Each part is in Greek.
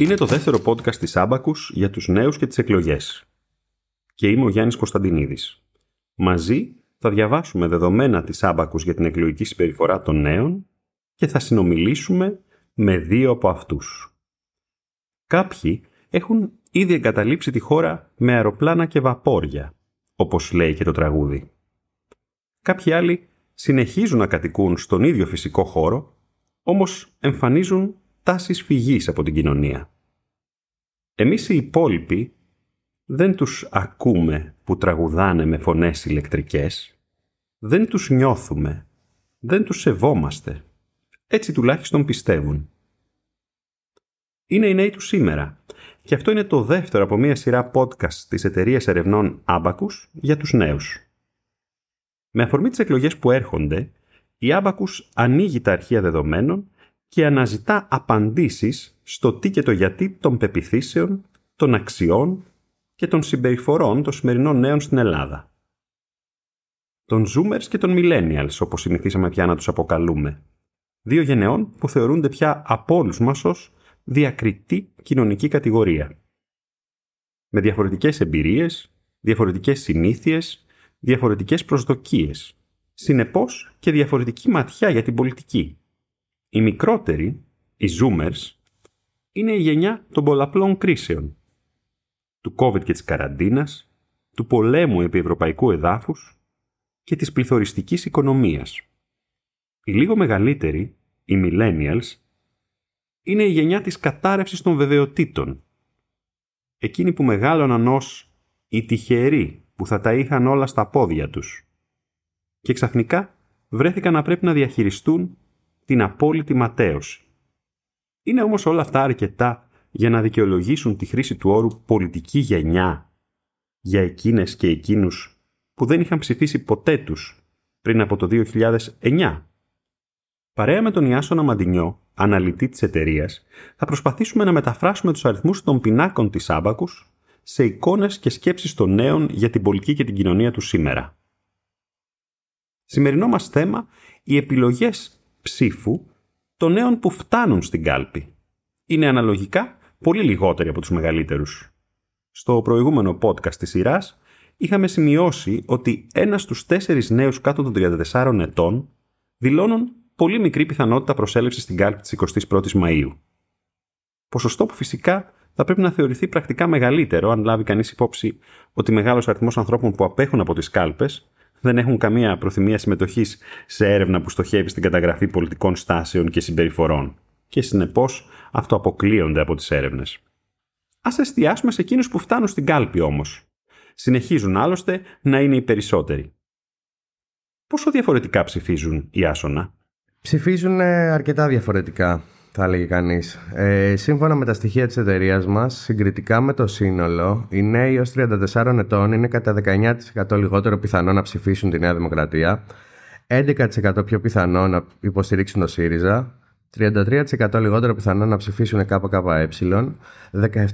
Είναι το δεύτερο podcast της Άμπακους για τους νέους και τις εκλογές. Και είμαι ο Γιάννης Κωνσταντινίδης. Μαζί θα διαβάσουμε δεδομένα της Άμπακους για την εκλογική συμπεριφορά των νέων και θα συνομιλήσουμε με δύο από αυτούς. Κάποιοι έχουν ήδη εγκαταλείψει τη χώρα με αεροπλάνα και βαπόρια, όπως λέει και το τραγούδι. Κάποιοι άλλοι συνεχίζουν να κατοικούν στον ίδιο φυσικό χώρο, όμως εμφανίζουν τάσεις φυγής από την κοινωνία. Εμείς οι υπόλοιποι δεν τους ακούμε που τραγουδάνε με φωνές ηλεκτρικές, δεν τους νιώθουμε, δεν τους σεβόμαστε. Έτσι τουλάχιστον πιστεύουν. Είναι οι νέοι τους σήμερα και αυτό είναι το δεύτερο από μια σειρά podcast της εταιρείας ερευνών Abacus για τους νέους. Με αφορμή τις εκλογές που έρχονται, η Abacus ανοίγει τα αρχεία δεδομένων και αναζητά απαντήσεις στο τι και το γιατί των πεπιθήσεων, των αξιών και των συμπεριφορών των σημερινών νέων στην Ελλάδα. Των Zoomers και των Millennials, όπως συνηθίσαμε πια να τους αποκαλούμε. Δύο γενεών που θεωρούνται πια από όλους μας ως διακριτή κοινωνική κατηγορία. Με διαφορετικές εμπειρίες, διαφορετικές συνήθειες, διαφορετικές προσδοκίες. Συνεπώς και διαφορετική ματιά για την πολιτική. Οι μικρότεροι, οι Zoomers, είναι η γενιά των πολλαπλών κρίσεων. Του COVID και της καραντίνας, του πολέμου επί ευρωπαϊκού εδάφους και της πληθωριστικής οικονομίας. Οι λίγο μεγαλύτεροι, οι millennials, είναι η γενιά της κατάρρευσης των βεβαιωτήτων. Εκείνοι που μεγάλωναν ως οι τυχεροί που θα τα είχαν όλα στα πόδια τους. Και ξαφνικά βρέθηκαν να πρέπει να διαχειριστούν την απόλυτη ματέωση. Είναι όμως όλα αυτά αρκετά για να δικαιολογήσουν τη χρήση του όρου πολιτική γενιά για εκείνες και εκείνους που δεν είχαν ψηφίσει ποτέ τους πριν από το 2009. Παρέα με τον Ιάσονα Μαντινιό, αναλυτή της εταιρείας, θα προσπαθήσουμε να μεταφράσουμε τους αριθμούς των πινάκων της Άμπακους σε εικόνες και σκέψεις των νέων για την πολιτική και την κοινωνία τους σήμερα. Σημερινό μας θέμα, οι επιλογές ψήφου των νέων που φτάνουν στην κάλπη. Είναι αναλογικά πολύ λιγότεροι από τους μεγαλύτερους. Στο προηγούμενο podcast της σειράς είχαμε σημειώσει ότι ένας στους τέσσερις νέους κάτω των 34 ετών δηλώνουν πολύ μικρή πιθανότητα προσέλευσης στην κάλπη της 21ης Μαΐου. Ποσοστό που φυσικά θα πρέπει να θεωρηθεί πρακτικά μεγαλύτερο αν λάβει κανείς υπόψη ότι μεγάλος αριθμός ανθρώπων που απέχουν από τις κάλπες δεν έχουν καμία προθυμία συμμετοχής σε έρευνα που στοχεύει στην καταγραφή πολιτικών στάσεων και συμπεριφορών και συνεπώς αυτοαποκλείονται από τις έρευνες. Α εστιάσουμε σε εκείνους που φτάνουν στην κάλπη όμως. Συνεχίζουν άλλωστε να είναι οι περισσότεροι. Πόσο διαφορετικά ψηφίζουν οι Άσονα; Ψηφίζουν αρκετά διαφορετικά θα έλεγε κανείς. Ε, σύμφωνα με τα στοιχεία της εταιρείας μας, συγκριτικά με το σύνολο, οι νέοι ω 34 ετών είναι κατά 19% λιγότερο πιθανό να ψηφίσουν τη Νέα Δημοκρατία, 11% πιο πιθανό να υποστηρίξουν το ΣΥΡΙΖΑ, 33% λιγότερο πιθανό να ψηφίσουν ΚΚΕ,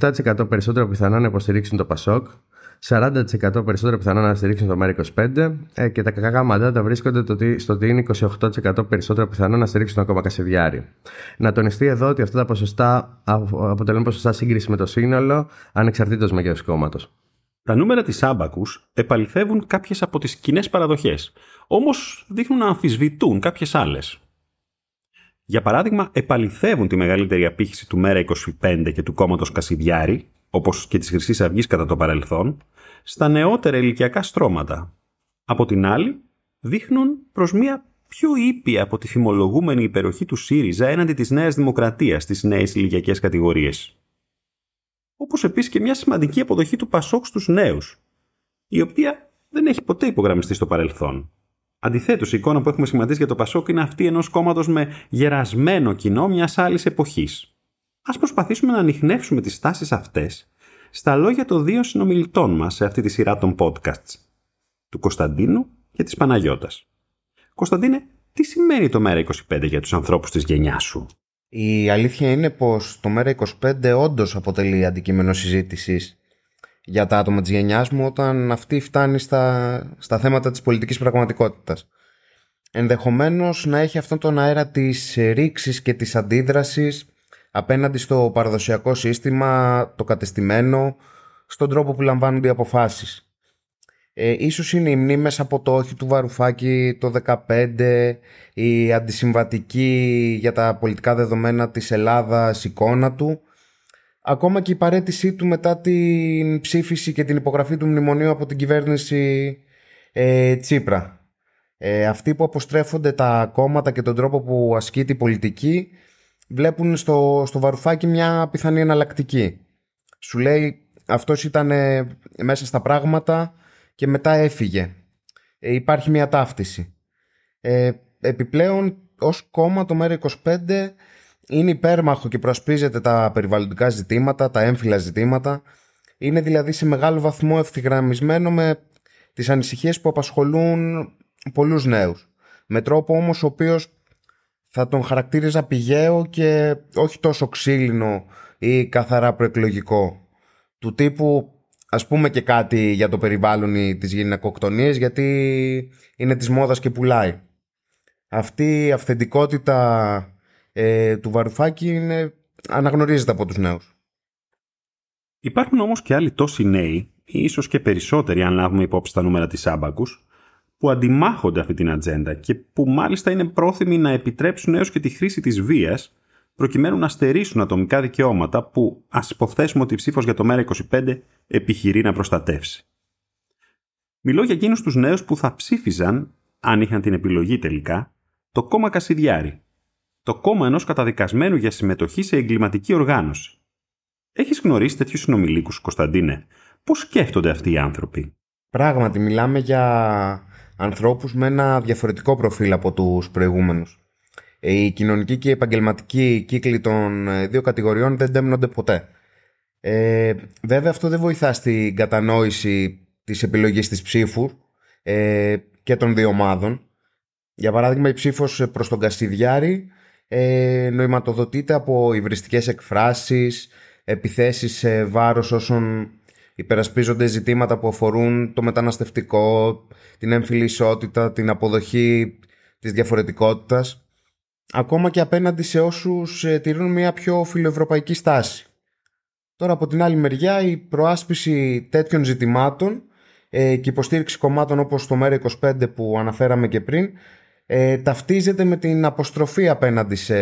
17% περισσότερο πιθανό να υποστηρίξουν το ΠΑΣΟΚ, 40% περισσότερο πιθανό να στηρίξουν το ΜΕΡΑ25 ες, και τα κακά μαντάτα βρίσκονται στο ότι είναι 28% περισσότερο πιθανό να στηρίξουν ακόμα Κασιδιάρη. Να τονιστεί εδώ ότι αυτά τα ποσοστά αποτελούν ποσοστά σύγκρισης με το σύνολο ανεξαρτήτως μεγέθους κόμματος. Τα νούμερα της Άμπακους επαληθεύουν κάποιες από τις κοινές παραδοχές, όμως δείχνουν να αμφισβητούν κάποιες άλλες. Για παράδειγμα, επαληθεύουν τη μεγαλύτερη απήχηση του ΜΕΡΑ25 και του κόμματος Κασιδιάρη, όπως και της Χρυσής Αυγής κατά το παρελθόν, στα νεότερα ηλικιακά στρώματα. Από την άλλη, δείχνουν προς μια πιο ήπια από τη φημολογούμενη υπεροχή του ΣΥΡΙΖΑ έναντι της Νέας Δημοκρατίας στις νέες ηλικιακές κατηγορίες. Όπως επίσης και μια σημαντική αποδοχή του Πασόκ στους νέους, η οποία δεν έχει ποτέ υπογραμμιστεί στο παρελθόν. Αντιθέτως, η εικόνα που έχουμε σχηματίσει για το Πασόκ είναι αυτή ενός κόμματος με γερασμένο κοινό μιας άλλης εποχής. Α προσπαθήσουμε να ανοιχνεύσουμε τις τάσεις αυτές στα λόγια των δύο συνομιλητών μας σε αυτή τη σειρά των podcasts, του Κωνσταντίνου και της Παναγιώτας. Κωνσταντίνε, τι σημαίνει το ΜΕΡΑ25 για τους ανθρώπους της γενιάς σου; Η αλήθεια είναι πως το ΜΕΡΑ25 όντως αποτελεί αντικείμενο συζήτησης για τα άτομα της γενιάς μου όταν αυτή φτάνει στα, στα θέματα της πολιτικής πραγματικότητας. Ενδεχομένως να έχει αυτόν τον αέρα της ρήξης και της αντίδρασης απέναντι στο παραδοσιακό σύστημα, το κατεστημένο, στον τρόπο που λαμβάνονται οι αποφάσεις. Ε, ίσως είναι οι μνήμες από το όχι του Βαρουφάκη το 2015, η αντισυμβατική για τα πολιτικά δεδομένα της Ελλάδας εικόνα του, ακόμα και η παρέτησή του μετά την ψήφιση και την υπογραφή του μνημονίου από την κυβέρνηση ε, Τσίπρα. Ε, αυτοί που αποστρέφονται τα κόμματα και τον τρόπο που ασκείται η πολιτική βλέπουν στο, στο Βαρουφάκη μια πιθανή εναλλακτική. Σου λέει αυτός ήταν μέσα στα πράγματα και μετά έφυγε. Ε, υπάρχει μια ταύτιση. Ε, επιπλέον ως κόμμα το ΜΕΡΑ25 είναι υπέρμαχο και προσπίζεται τα περιβαλλοντικά ζητήματα, τα έμφυλα ζητήματα. Είναι δηλαδή σε μεγάλο βαθμό ευθυγραμμισμένο με τις ανησυχίες που απασχολούν πολλούς νέους. Με τρόπο όμως ο οποίος θα τον χαρακτήριζα πηγαίο και όχι τόσο ξύλινο ή καθαρά προεκλογικό. Του τύπου ας πούμε και κάτι για το περιβάλλον ή τις γυναικοκτονίες γιατί είναι της μόδας και πουλάει. Αυτή η αυθεντικότητα ε, του Βαρουφάκη είναι, αναγνωρίζεται από τους νέους. Υπάρχουν όμως και άλλοι τόσοι νέοι, ή ίσως και περισσότεροι αν λάβουμε υπόψη τα νούμερα της Άμπακους, που αντιμάχονται αυτή την ατζέντα και που μάλιστα είναι πρόθυμοι να επιτρέψουν έως και τη χρήση της βίας προκειμένου να στερήσουν ατομικά δικαιώματα που ας υποθέσουμε ότι η ψήφος για το ΜΕΡΑ25 επιχειρεί να προστατεύσει. Μιλώ για εκείνους τους νέους που θα ψήφιζαν, αν είχαν την επιλογή τελικά, το κόμμα Κασιδιάρη, το κόμμα ενός καταδικασμένου για συμμετοχή σε εγκληματική οργάνωση. Έχεις γνωρίσει τέτοιους συνομιλίκους, Κωνσταντίνε; Πώς σκέφτονται αυτοί οι άνθρωποι; Πράγματι, μιλάμε για ανθρώπους με ένα διαφορετικό προφίλ από τους προηγούμενους. Ε, η κοινωνική και η επαγγελματική κύκλοι των ε, δύο κατηγοριών δεν τέμνονται ποτέ. Ε, βέβαια αυτό δεν βοηθά στην κατανόηση της επιλογής της ψήφου ε, και των δύο ομάδων. Για παράδειγμα η ψήφος προς τον Κασιδιάρη ε, νοηματοδοτείται από υβριστικές εκφράσεις, επιθέσεις σε βάρος όσων υπερασπίζονται ζητήματα που αφορούν το μεταναστευτικό, την έμφυλη ισότητα, την αποδοχή της διαφορετικότητας, ακόμα και απέναντι σε όσους ε, τηρούν μια πιο φιλοευρωπαϊκή στάση. Τώρα από την άλλη μεριά η προάσπιση τέτοιων ζητημάτων ε, και υποστήριξη κομμάτων όπως το ΜΕΡΑ25 που αναφέραμε και πριν ε, ταυτίζεται με την αποστροφή απέναντι σε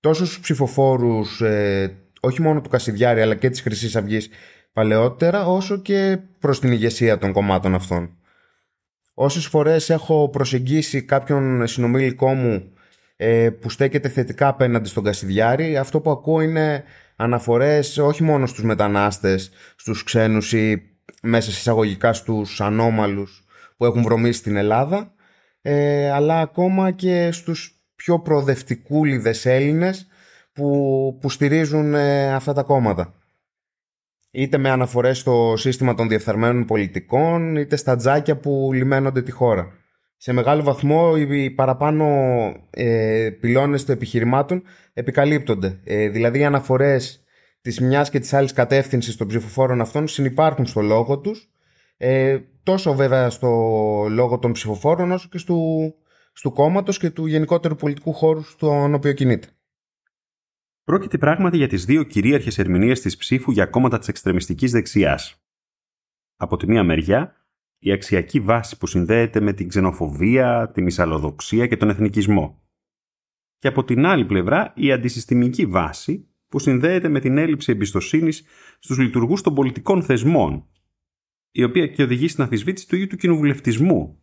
τόσους ψηφοφόρους ε, όχι μόνο του Κασιδιάρη αλλά και της χρυσής αυγής παλαιότερα όσο και προς την ηγεσία των κομμάτων αυτών. Όσες φορές έχω προσεγγίσει κάποιον συνομήλικό μου ε, που στέκεται θετικά απέναντι στον Κασιδιάρη αυτό που ακούω είναι αναφορές όχι μόνο στους μετανάστες, στους ξένους ή μέσα εισαγωγικά στους ανώμαλους που έχουν βρωμίσει στην Ελλάδα ε, αλλά ακόμα και στους πιο προοδευτικούλιδες Έλληνες που, που στηρίζουν ε, αυτά τα κόμματα. Είτε με αναφορές στο σύστημα των διεφθαρμένων πολιτικών, είτε στα τζάκια που λιμένονται τη χώρα. Σε μεγάλο βαθμό οι παραπάνω ε, πυλώνες των επιχειρημάτων επικαλύπτονται. Ε, δηλαδή οι αναφορές της μιας και της άλλης κατεύθυνσης των ψηφοφόρων αυτών συνυπάρχουν στο λόγο τους ε, τόσο βέβαια στο λόγο των ψηφοφόρων όσο και στο του κόμματος και του γενικότερου πολιτικού χώρου στον οποίο κινείται. Πρόκειται πράγματι για τις δύο κυρίαρχες ερμηνείες της ψήφου για κόμματα της εξτρεμιστικής δεξιάς. Από τη μία μεριά, η αξιακή βάση που συνδέεται με την ξενοφοβία, τη μυσαλλοδοξία και τον εθνικισμό. Και από την άλλη πλευρά, η αντισυστημική βάση που συνδέεται με την έλλειψη εμπιστοσύνης στους λειτουργούς των πολιτικών θεσμών η οποία και οδηγεί στην αφισβήτηση του ίδιου του κοινοβουλευτισμού.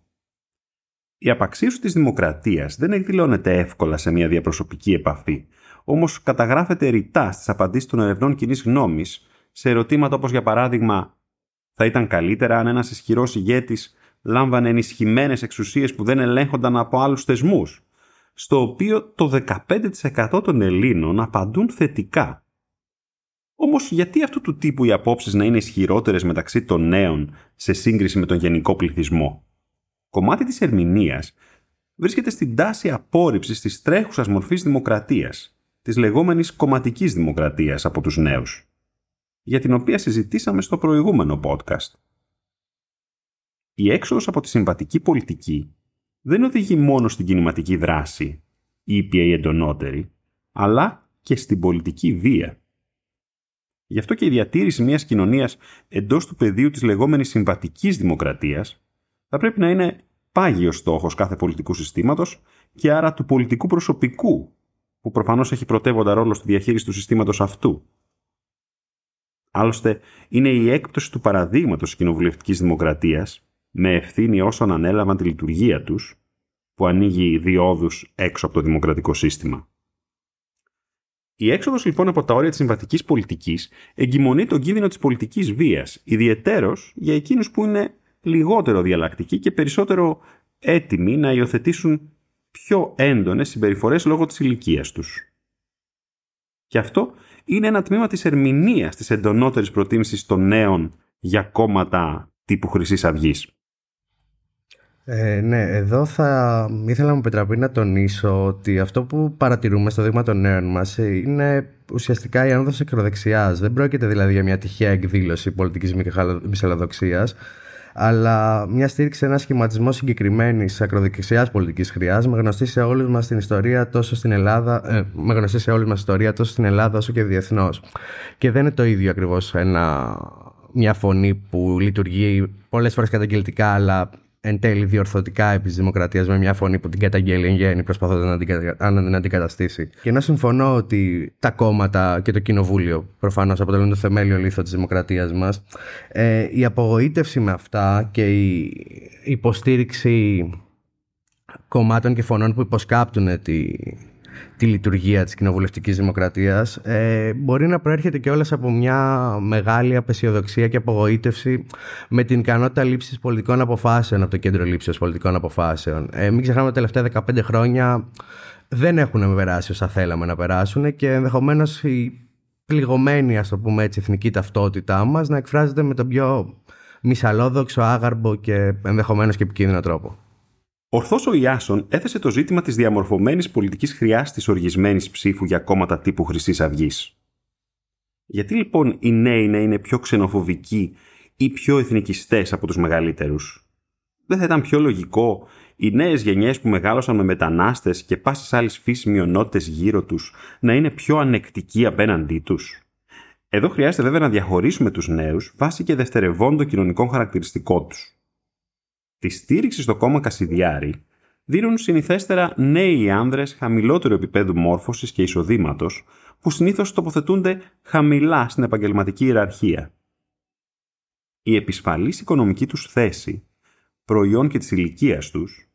Η απαξίωση της δημοκρατίας δεν εκδηλώνεται εύκολα σε μια διαπροσωπική επαφή, όμως καταγράφεται ρητά στις απαντήσεις των ερευνών κοινής γνώμης σε ερωτήματα όπως για παράδειγμα θα ήταν καλύτερα αν ένας ισχυρός ηγέτης λάμβανε ενισχυμένες εξουσίες που δεν ελέγχονταν από άλλους θεσμούς, στο οποίο το 15% των Ελλήνων απαντούν θετικά Όμως, γιατί αυτού του τύπου οι απόψεις να είναι ισχυρότερες μεταξύ των νέων σε σύγκριση με τον γενικό πληθυσμό; Κομμάτι της ερμηνείας βρίσκεται στην τάση απόρριψης της τρέχουσας μορφής δημοκρατίας, της λεγόμενης κομματικής δημοκρατίας από τους νέους, για την οποία συζητήσαμε στο προηγούμενο podcast. Η έξοδος από τη συμβατική πολιτική δεν οδηγεί μόνο στην κινηματική δράση, ήπια ή εντονότερη, αλλά και στην πολιτική βία. Γι' αυτό και η διατήρηση μιας κοινωνίας εντός του πεδίου της λεγόμενης συμβατικής δημοκρατίας θα πρέπει να είναι πάγιος στόχος κάθε πολιτικού συστήματος και άρα του πολιτικού προσωπικού που προφανώς έχει πρωτεύοντα ρόλο στη διαχείριση του συστήματος αυτού. Άλλωστε, είναι η έκπτωση του παραδείγματος της κοινοβουλευτικής δημοκρατίας με ευθύνη όσων ανέλαβαν τη λειτουργία τους που ανοίγει διόδους έξω από το δημοκρατικό σύστημα. Η έξοδος λοιπόν από τα όρια της συμβατικής πολιτικής εγκυμονεί τον κίνδυνο της πολιτικής βίας, ιδιαιτέρως για εκείνους που είναι λιγότερο διαλλακτικοί και περισσότερο έτοιμοι να υιοθετήσουν πιο έντονες συμπεριφορές λόγω της ηλικίας τους. Και αυτό είναι ένα τμήμα της ερμηνείας της εντονότερης προτίμησης των νέων για κόμματα τύπου χρυσής αυγής. Ε, ναι, εδώ θα ήθελα να μου πετραπεί να τονίσω ότι αυτό που παρατηρούμε στο δείγμα των νέων μας είναι ουσιαστικά η άνοδος ακροδεξιάς. Δεν πρόκειται δηλαδή για μια τυχαία εκδήλωση πολιτικής μυσαλλοδοξίας, αλλά μια στήριξη, ένα σχηματισμό συγκεκριμένης ακροδεξιάς πολιτικής χρειάς, με γνωστή σε όλους μας στην ιστορία τόσο στην Ελλάδα, ε, με γνωστή σε όλη μας ιστορία τόσο στην Ελλάδα όσο και διεθνώς. Και δεν είναι το ίδιο ακριβώς μια φωνή που λειτουργεί πολλές φορές καταγγελτικά, αλλά εν τέλει διορθωτικά επί της δημοκρατίας με μια φωνή που την καταγγέλει εν γέννη προσπαθώντας να την αντικαταστήσει. Και ενώ συμφωνώ ότι τα κόμματα και το κοινοβούλιο προφανώς αποτελούν το θεμέλιο λίθο της δημοκρατίας μας, ε, η απογοήτευση με αυτά και η υποστήριξη κομμάτων και φωνών που υποσκάπτουν τη, τη λειτουργία της κοινοβουλευτικής δημοκρατίας ε, μπορεί να προέρχεται και όλες από μια μεγάλη απεσιοδοξία και απογοήτευση με την ικανότητα λήψης πολιτικών αποφάσεων από το κέντρο λήψης πολιτικών αποφάσεων. Ε, μην ξεχνάμε ότι τα τελευταία 15 χρόνια δεν έχουν περάσει όσα θέλαμε να περάσουν και ενδεχομένως η πληγωμένη, ας το πούμε έτσι, εθνική ταυτότητά μας να εκφράζεται με τον πιο μυσαλόδοξο, άγαρμπο και ενδεχομένως και επικίνδυνο τρόπο. Ορθώς ο Ιάσον έθεσε το ζήτημα της διαμορφωμένης πολιτικής χρειάς της οργισμένης ψήφου για κόμματα τύπου Χρυσής Αυγής. Γιατί λοιπόν οι νέοι να είναι πιο ξενοφοβικοί ή πιο εθνικιστές από τους μεγαλύτερους; Δεν θα ήταν πιο λογικό οι νέες γενιές που μεγάλωσαν με μετανάστες και πάσης άλλης φύσης μειονότητες γύρω τους να είναι πιο ανεκτικοί απέναντί τους; Εδώ χρειάζεται βέβαια να διαχωρίσουμε τους νέους βάσει και δευτερευόντων κοινωνικών χαρακτηριστικών τους. Τη στήριξη στο κόμμα Κασιδιάρη δίνουν συνηθέστερα νέοι άνδρες χαμηλότερου επίπεδου μόρφωσης και εισοδήματος, που συνήθως τοποθετούνται χαμηλά στην επαγγελματική ιεραρχία. Η επισφαλής οικονομική τους θέση, προϊόν και της ηλικίας τους,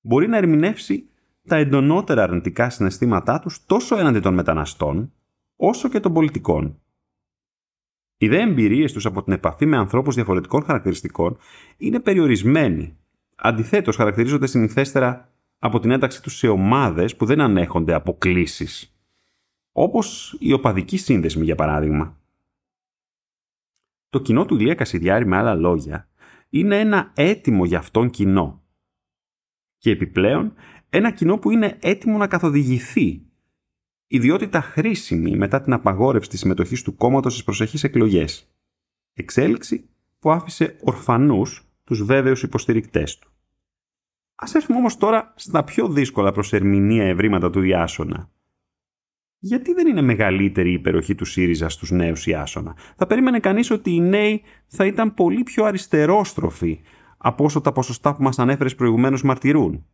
μπορεί να ερμηνεύσει τα εντονότερα αρνητικά συναισθήματά τους τόσο έναντι των μεταναστών, όσο και των πολιτικών. Οι δε εμπειρίες τους από την επαφή με ανθρώπους διαφορετικών χαρακτηριστικών είναι περιορισμένοι. Αντιθέτως, χαρακτηρίζονται συνηθέστερα από την ένταξη τους σε ομάδες που δεν ανέχονται αποκλήσεις. Όπως η οπαδική σύνδεσμη, για παράδειγμα. Το κοινό του Ηλία Κασιδιάρη, με άλλα λόγια, είναι ένα έτοιμο για αυτόν κοινό. Και επιπλέον, ένα κοινό που είναι έτοιμο να καθοδηγηθεί ιδιότητα χρήσιμη μετά την απαγόρευση της συμμετοχής του κόμματος στις προσεχείς εκλογές. Εξέλιξη που άφησε ορφανούς τους βέβαιους υποστηρικτές του. Ας έρθουμε όμως τώρα στα πιο δύσκολα προς ερμηνεία ευρήματα του Ιάσονα. Γιατί δεν είναι μεγαλύτερη η υπεροχή του ΣΥΡΙΖΑ στους νέους Ιάσονα. Θα περίμενε κανείς ότι οι νέοι θα ήταν πολύ πιο αριστερόστροφοι από όσο τα ποσοστά που μας ανέφερες προηγουμένως μαρτυρούν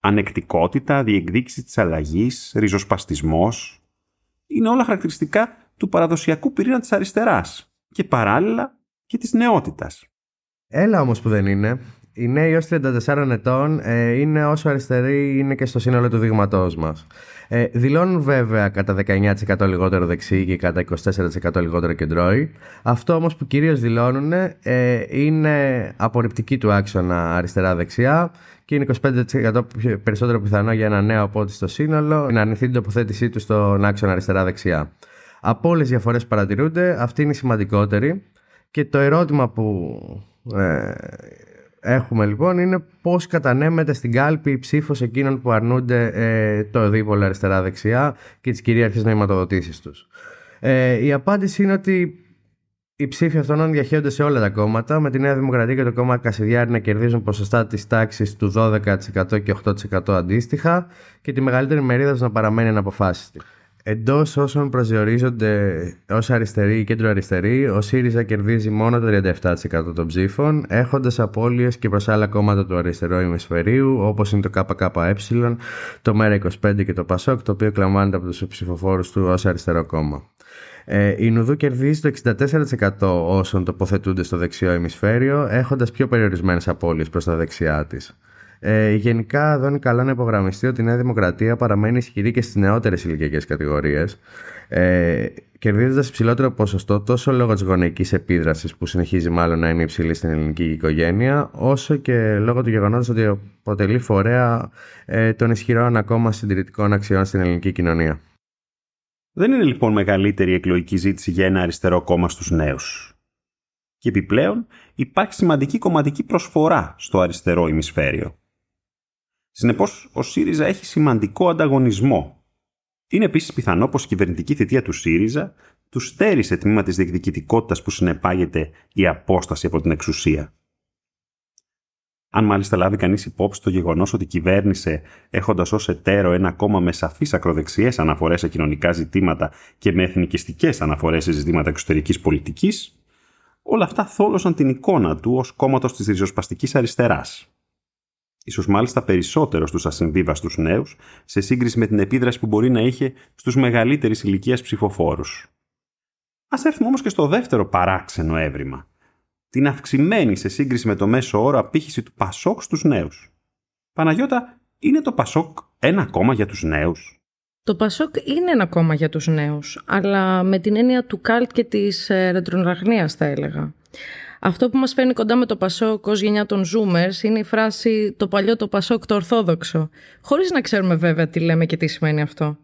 ανεκτικότητα, διεκδίκηση της αλλαγής, ριζοσπαστισμός. Είναι όλα χαρακτηριστικά του παραδοσιακού πυρήνα της αριστεράς και παράλληλα και της νεότητας. Έλα όμως που δεν είναι. Οι νέοι ως 34 ετών ε, είναι όσο αριστεροί είναι και στο σύνολο του δείγματός μας. Ε, δηλώνουν βέβαια κατά 19% λιγότερο δεξί και κατά 24% λιγότερο κεντρώοι. Αυτό όμως που κυρίως δηλώνουν ε, είναι απορριπτική του άξονα αριστερά-δεξιά και είναι 25% περισσότερο πιθανό για ένα νέο από ό,τι στο σύνολο να αρνηθεί την τοποθέτησή του στον άξονα αριστερά-δεξιά. Από όλες τις διαφορές που παρατηρούνται, αυτή είναι η σημαντικότερη. Και το ερώτημα που ε, έχουμε λοιπόν είναι πώς κατανέμεται στην κάλπη η ψήφος εκείνων που αρνούνται ε, το δίπολο αριστερά-δεξιά και τις κυρίαρχες νοηματοδοτήσεις τους. Ε, η απάντηση είναι ότι οι ψήφοι αυτών διαχέονται σε όλα τα κόμματα, με τη Νέα Δημοκρατία και το κόμμα Κασιδιάρη να κερδίζουν ποσοστά της τάξης του 12% και 8% αντίστοιχα και τη μεγαλύτερη μερίδα να παραμένει αναποφάσιστη. Εντός όσων προσδιορίζονται ως αριστεροί ή κέντρο-αριστεροί, ο ΣΥΡΙΖΑ κερδίζει μόνο το 37% των ψήφων, έχοντας απώλειες και προς άλλα κόμματα του αριστερού ημισφαιρίου, όπως είναι το ΚΚΕ, το ΜΕΡΑ25 και το ΠΑΣΟΚ, το οποίο κλαμβάνεται από τους ψηφοφόρους του ως αριστερό κόμμα. Ε, η Νουδού κερδίζει το 64% όσων τοποθετούνται στο δεξιό ημισφαίριο, έχοντας πιο περιορισμένες απώλειες προς τα δεξιά της. Ε, γενικά, εδώ είναι καλό να υπογραμμιστεί ότι η Νέα Δημοκρατία παραμένει ισχυρή και στις νεότερες ηλικιακές κατηγορίες, ε, κερδίζοντας υψηλότερο ποσοστό τόσο λόγω της γονεϊκής επίδρασης, που συνεχίζει μάλλον να είναι υψηλή στην ελληνική οικογένεια, όσο και λόγω του γεγονότος ότι αποτελεί φορέα ε, των ισχυρών ακόμα συντηρητικών αξιών στην ελληνική κοινωνία. Δεν είναι λοιπόν μεγαλύτερη η εκλογική ζήτηση για ένα αριστερό κόμμα στους νέους. Και επιπλέον υπάρχει σημαντική κομματική προσφορά στο αριστερό ημισφαίριο. Συνεπώς, ο ΣΥΡΙΖΑ έχει σημαντικό ανταγωνισμό. Είναι επίσης πιθανό πως η κυβερνητική θητεία του ΣΥΡΙΖΑ του στέρισε τμήμα της διεκδικητικότητας που συνεπάγεται η απόσταση από την εξουσία. Αν μάλιστα λάβει κανείς υπόψη το γεγονός ότι κυβέρνησε έχοντας ως εταίρο ένα κόμμα με σαφείς ακροδεξιές αναφορές σε κοινωνικά ζητήματα και με εθνικιστικές αναφορές σε ζητήματα εξωτερικής πολιτικής, όλα αυτά θόλωσαν την εικόνα του ως κόμματος της ριζοσπαστικής αριστεράς. Ίσως μάλιστα περισσότερο στους ασυμβίβαστους νέους, σε σύγκριση με την επίδραση που μπορεί να είχε στους μεγαλύτερης ηλικίας ψηφοφόρους. Ας έρθουμε όμως και στο δεύτερο παράξενο έβριμα, την αυξημένη σε σύγκριση με το μέσο όρο απήχηση του Πασόκ στους νέους. Παναγιώτα, είναι το Πασόκ ένα κόμμα για τους νέους; Το Πασόκ είναι ένα κόμμα για τους νέους, αλλά με την έννοια του καλτ και της ε, ρετρονραγνίας θα έλεγα. Αυτό που μας φαίνει κοντά με το Πασόκ ως γενιά των Zoomers είναι η φράση «το παλιό το Πασόκ το ορθόδοξο», χωρίς να ξέρουμε βέβαια τι λέμε και τι σημαίνει αυτό.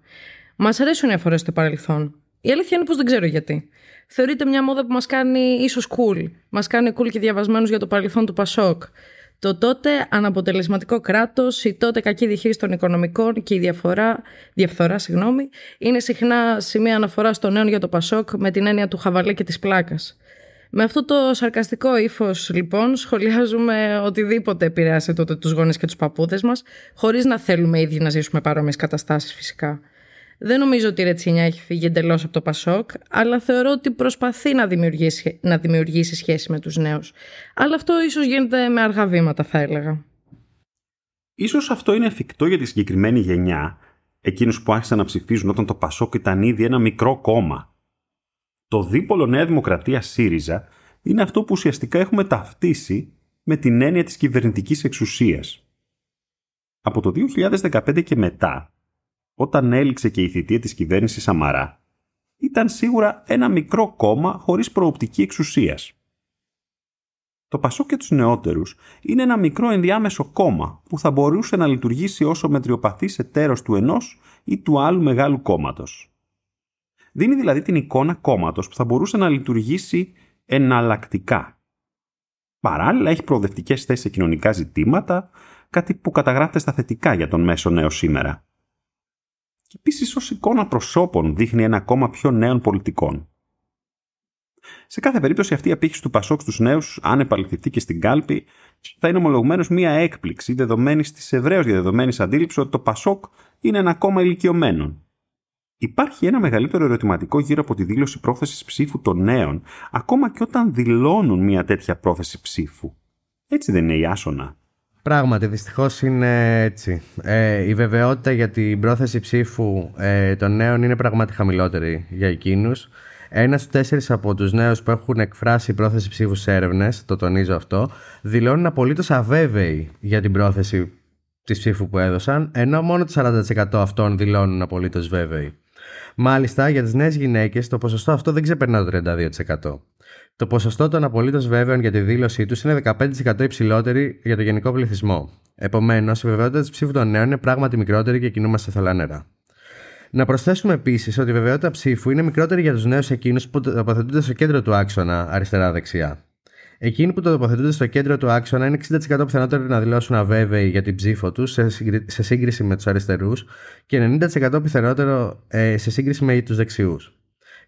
Μας αρέσουν οι αφορές στο παρελθόν. Η αλήθεια είναι πως δεν ξέρω γιατί θεωρείται μια μόδα που μας κάνει ίσως cool. Μας κάνει cool και διαβασμένους για το παρελθόν του Πασόκ. Το τότε αναποτελεσματικό κράτος, η τότε κακή διαχείριση των οικονομικών και η διαφορά, διαφθορά συγγνώμη, είναι συχνά σημεία αναφοράς των νέων για το Πασόκ με την έννοια του χαβαλέ και της πλάκας. Με αυτό το σαρκαστικό ύφος, λοιπόν, σχολιάζουμε οτιδήποτε επηρέασε τότε τους γονείς και τους παππούδες μας, χωρίς να θέλουμε ήδη να ζήσουμε παρόμοιες καταστάσεις φυσικά. Δεν νομίζω ότι η Ρετσινιά έχει φύγει εντελώς από το Πασόκ, αλλά θεωρώ ότι προσπαθεί να δημιουργήσει, να δημιουργήσει σχέση με τους νέους. Αλλά αυτό ίσως γίνεται με αργά βήματα, θα έλεγα. Ίσως αυτό είναι εφικτό για τη συγκεκριμένη γενιά, εκείνους που άρχισαν να ψηφίζουν όταν το Πασόκ ήταν ήδη ένα μικρό κόμμα. Το δίπολο Νέα Δημοκρατία ΣΥΡΙΖΑ είναι αυτό που ουσιαστικά έχουμε ταυτίσει με την έννοια της κυβερνητικής εξουσίας. Από το 2015 και μετά, όταν έληξε και η θητεία της κυβέρνησης Σαμαρά, ήταν σίγουρα ένα μικρό κόμμα χωρίς προοπτική εξουσίας. Το Πασό και τους νεότερους είναι ένα μικρό ενδιάμεσο κόμμα που θα μπορούσε να λειτουργήσει όσο μετριοπαθής εταίρος του ενός ή του άλλου μεγάλου κόμματος. Δίνει δηλαδή την εικόνα κόμματος που θα μπορούσε να λειτουργήσει εναλλακτικά. Παράλληλα έχει προοδευτικές θέσεις σε κοινωνικά ζητήματα, κάτι που καταγράφεται στα θετικά για τον μέσο νέο σήμερα και επίση ως εικόνα προσώπων δείχνει ένα ακόμα πιο νέων πολιτικών. Σε κάθε περίπτωση αυτή η απήχηση του Πασόκ στους νέους, αν επαληθευτεί και στην κάλπη, θα είναι ομολογουμένως μία έκπληξη δεδομένη τη ευρέω διαδεδομένη αντίληψης ότι το Πασόκ είναι ένα κόμμα ηλικιωμένων. Υπάρχει ένα μεγαλύτερο ερωτηματικό γύρω από τη δήλωση πρόθεσης ψήφου των νέων, ακόμα και όταν δηλώνουν μία τέτοια πρόθεση ψήφου. Έτσι δεν είναι η άσονα. Πράγματι, δυστυχώς είναι έτσι. Ε, η βεβαιότητα για την πρόθεση ψήφου ε, των νέων είναι πραγματικά χαμηλότερη για εκείνους. Ένας στου τέσσερις από τους νέους που έχουν εκφράσει πρόθεση ψήφου σε έρευνες, το τονίζω αυτό, δηλώνουν απολύτως αβέβαιοι για την πρόθεση της ψήφου που έδωσαν, ενώ μόνο το 40% αυτών δηλώνουν απολύτως βέβαιοι. Μάλιστα, για τις νέες γυναίκες το ποσοστό αυτό δεν ξεπερνά το 32%. Το ποσοστό των απολύτως βέβαιων για τη δήλωσή τους είναι 15% υψηλότερη για το γενικό πληθυσμό. Επομένως, η βεβαιότητα της ψήφου των νέων είναι πράγματι μικρότερη και κινούμαστε θολά νερά. Να προσθέσουμε επίσης ότι η βεβαιότητα ψήφου είναι μικρότερη για τους νέους εκείνους που τοποθετούνται στο κέντρο του άξονα αριστερά-δεξιά. Εκείνοι που τοποθετούνται στο κέντρο του άξονα είναι 60% πιθανότεροι να δηλώσουν αβέβαιοι για την ψήφο τους σε σύγκριση με τους αριστερούς και 90% πιθανότερο ε, σε σύγκριση με τους δεξιούς.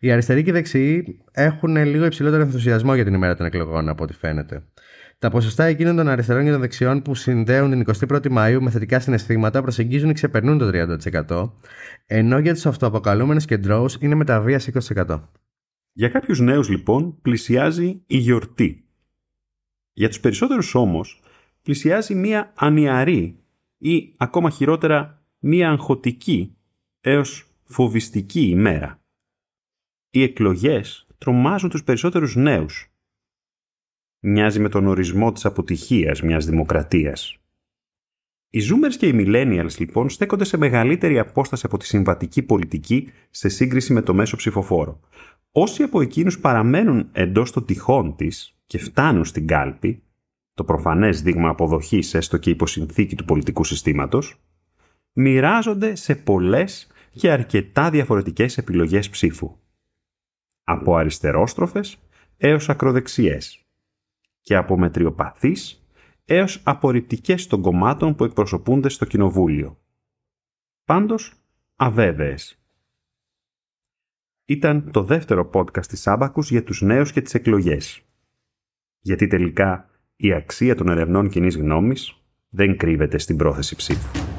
Οι αριστεροί και οι δεξιοί έχουν λίγο υψηλότερο ενθουσιασμό για την ημέρα των εκλογών, από ό,τι φαίνεται. Τα ποσοστά εκείνων των αριστερών και των δεξιών που συνδέουν την 21η Μαΐου με θετικά συναισθήματα προσεγγίζουν ή ξεπερνούν το 30%, ενώ για τους αυτοαποκαλούμενους κεντρώους είναι μεταβίας 20%. Για κάποιους νέους λοιπόν πλησιάζει η γιορτή. Για τους περισσότερους όμως πλησιάζει μία ανιαρή ή ακόμα χειρότερα μία αγχωτική έως φοβιστική ημέρα. Οι εκλογές τρομάζουν τους περισσότερους νέους. Μοιάζει με τον ορισμό της αποτυχίας μιας δημοκρατίας. Οι Zoomers και οι Millennials λοιπόν στέκονται σε μεγαλύτερη απόσταση από τη συμβατική πολιτική σε σύγκριση με το μέσο ψηφοφόρο. Όσοι από εκείνους παραμένουν εντός των τυχών της και φτάνουν στην κάλπη, το προφανές δείγμα αποδοχής έστω και υποσυνθήκη του πολιτικού συστήματος, μοιράζονται σε πολλές και αρκετά διαφορετικές επιλογές ψήφου. Από αριστερόστροφες έως ακροδεξιές και από μετριοπαθείς έως απορριπτικές των κομμάτων που εκπροσωπούνται στο Κοινοβούλιο. Πάντως, αβέβαιες. Ήταν το δεύτερο podcast της Άμπακους για τους νέους και τις εκλογές. Γιατί τελικά η αξία των ερευνών κοινής γνώμης δεν κρύβεται στην πρόθεση ψήφου.